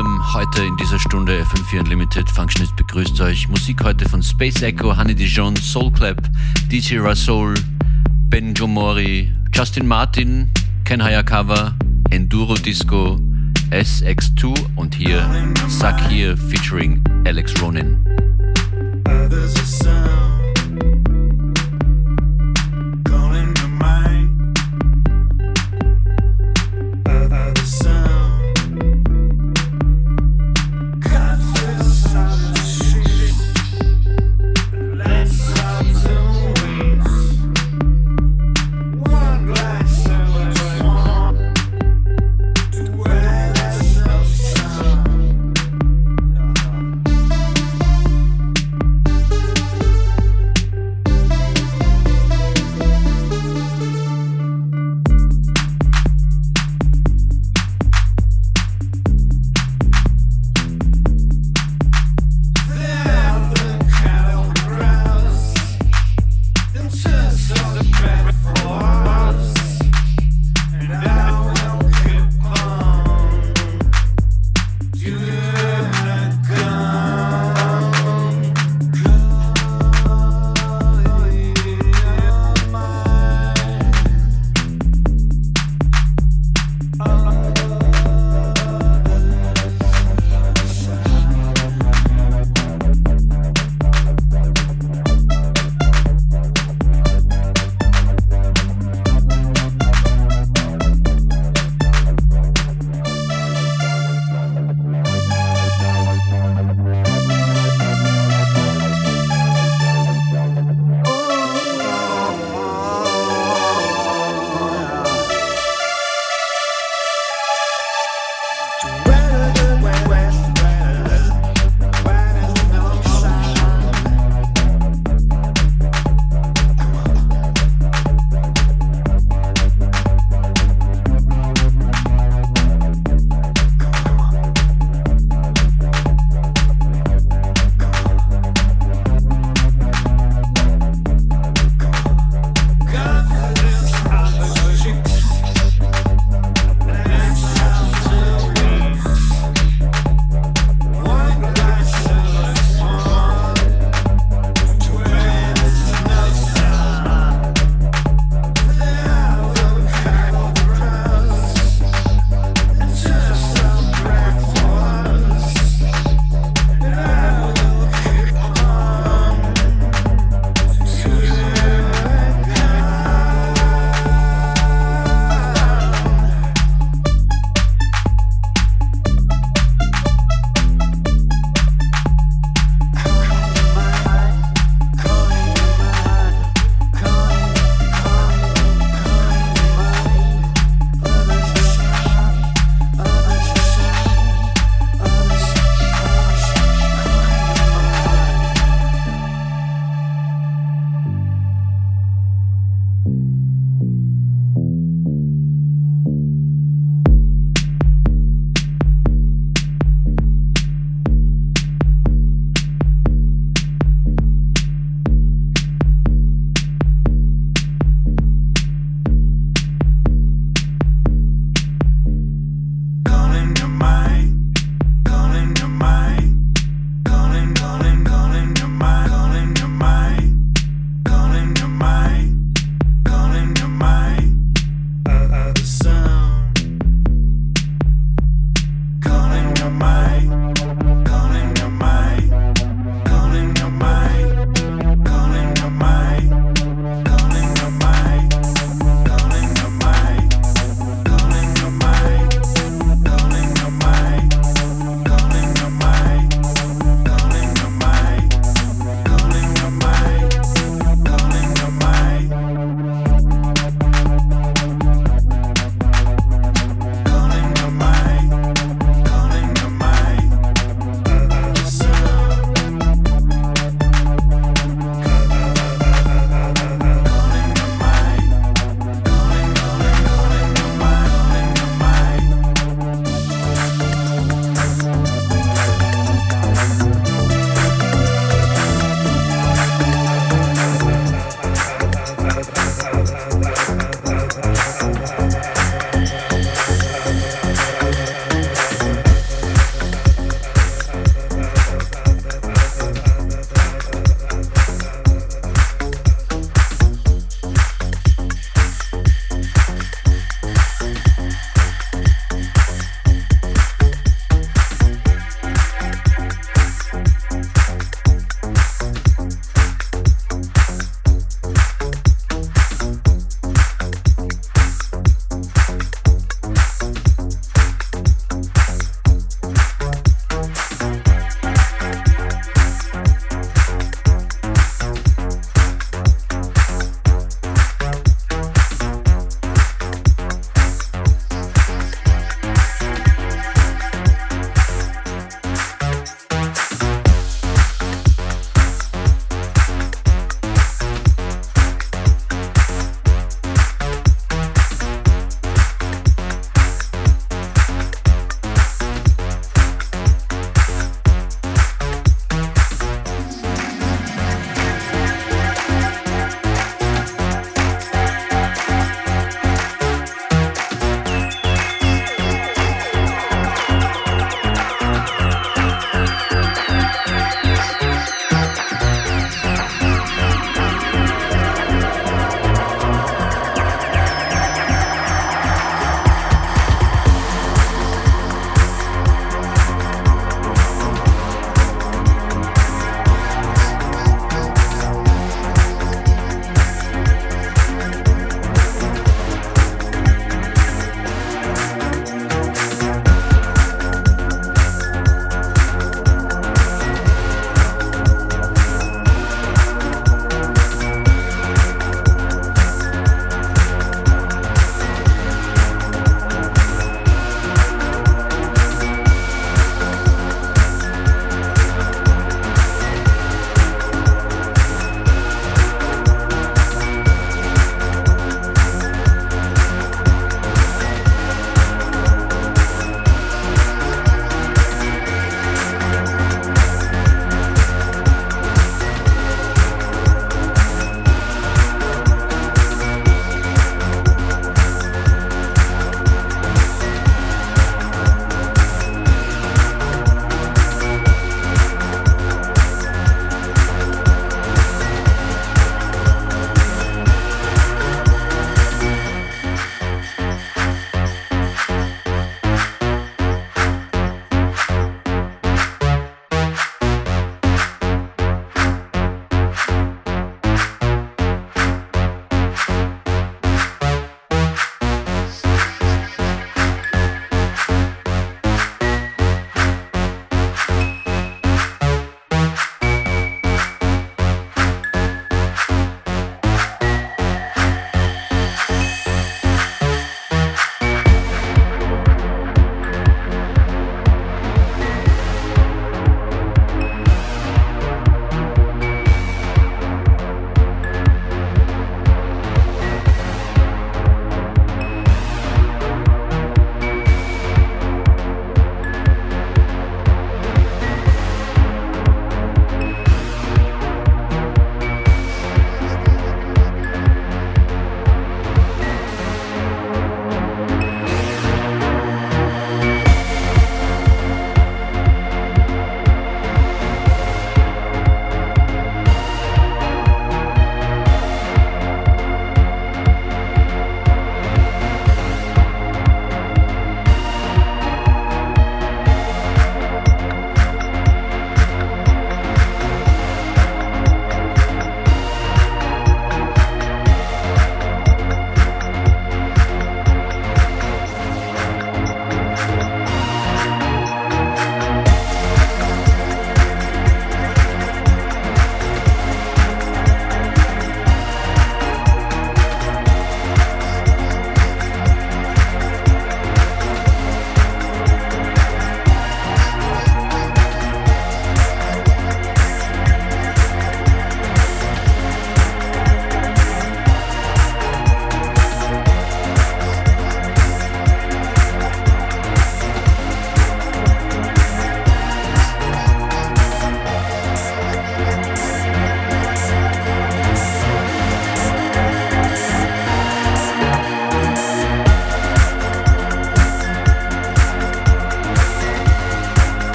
Rhythm heute in dieser Stunde FM4 Unlimited. Functionist begrüßt euch. Musik heute von Space Echo, Honey Dijon, Soulclap, DJ Rasol, Ben Jomori, Justin Martin, Ken Hayakawa, Enduro Disco, SX2 und hier Sakir featuring Alex Ronin.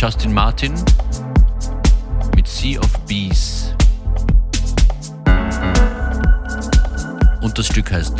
Justin Martin mit Sea of Bees. Und das Stück heißt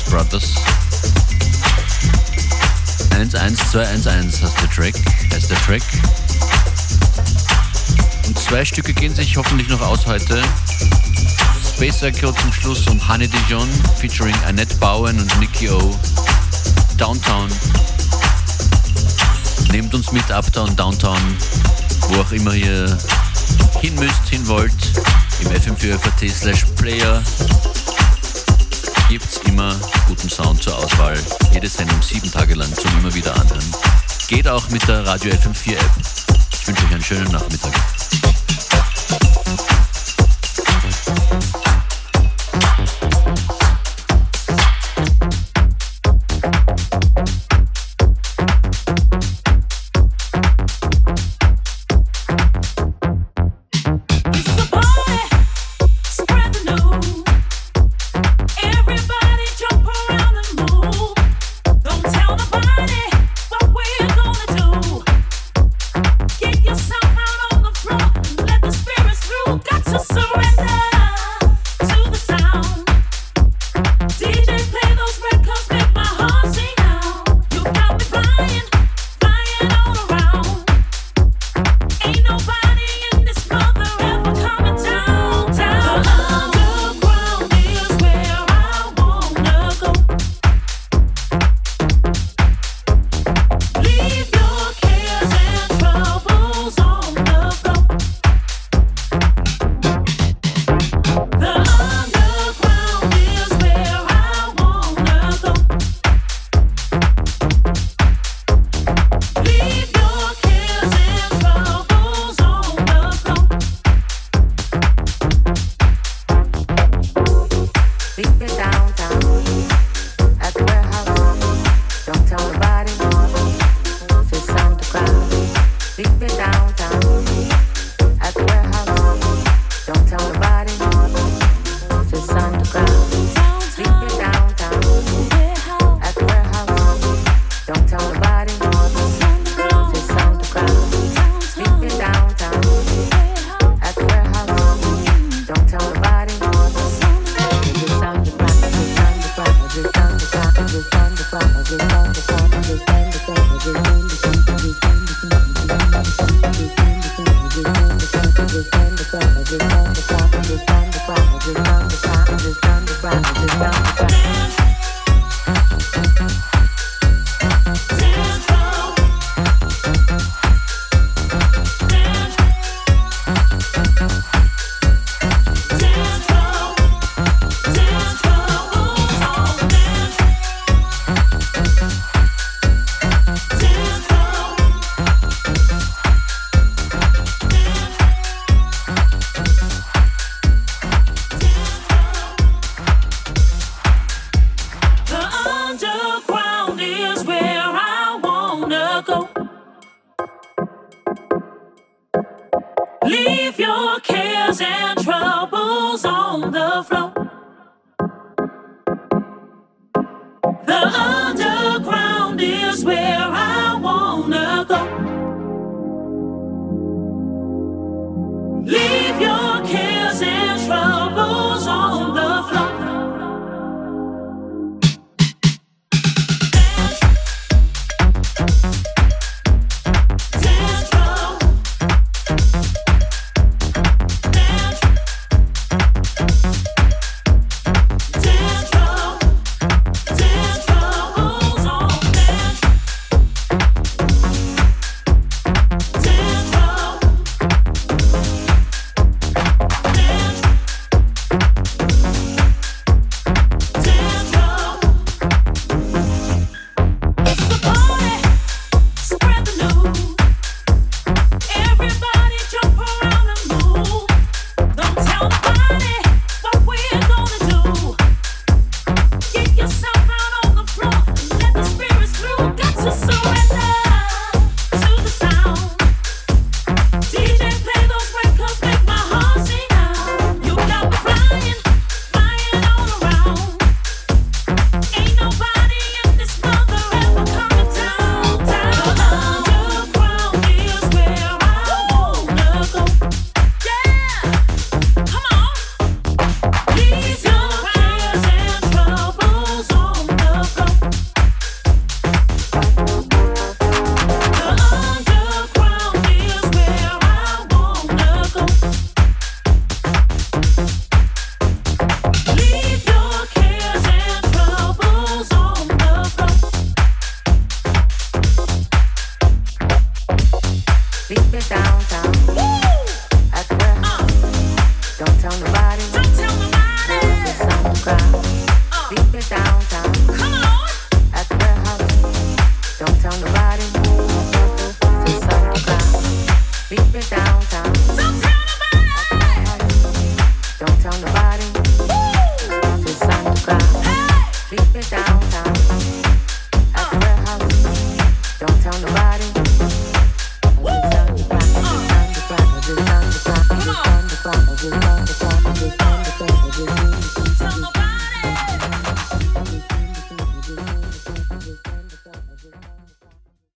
Martinez Brothers. 11211 heißt der Track, heißt der Track. Und zwei Stücke gehen sich hoffentlich noch aus heute. Space Echo zum Schluss und Honey Dijon featuring Annette Bowen und Nicky O. Downtown. Nehmt uns mit Uptown, Downtown, wo auch immer ihr hin müsst, hin wollt. Im FM4FAT slash Player immer guten Sound zur Auswahl. Jede Sendung sieben Tage lang zum immer wieder anhören. Geht auch mit der Radio FM4 App. Ich wünsche euch einen schönen Nachmittag.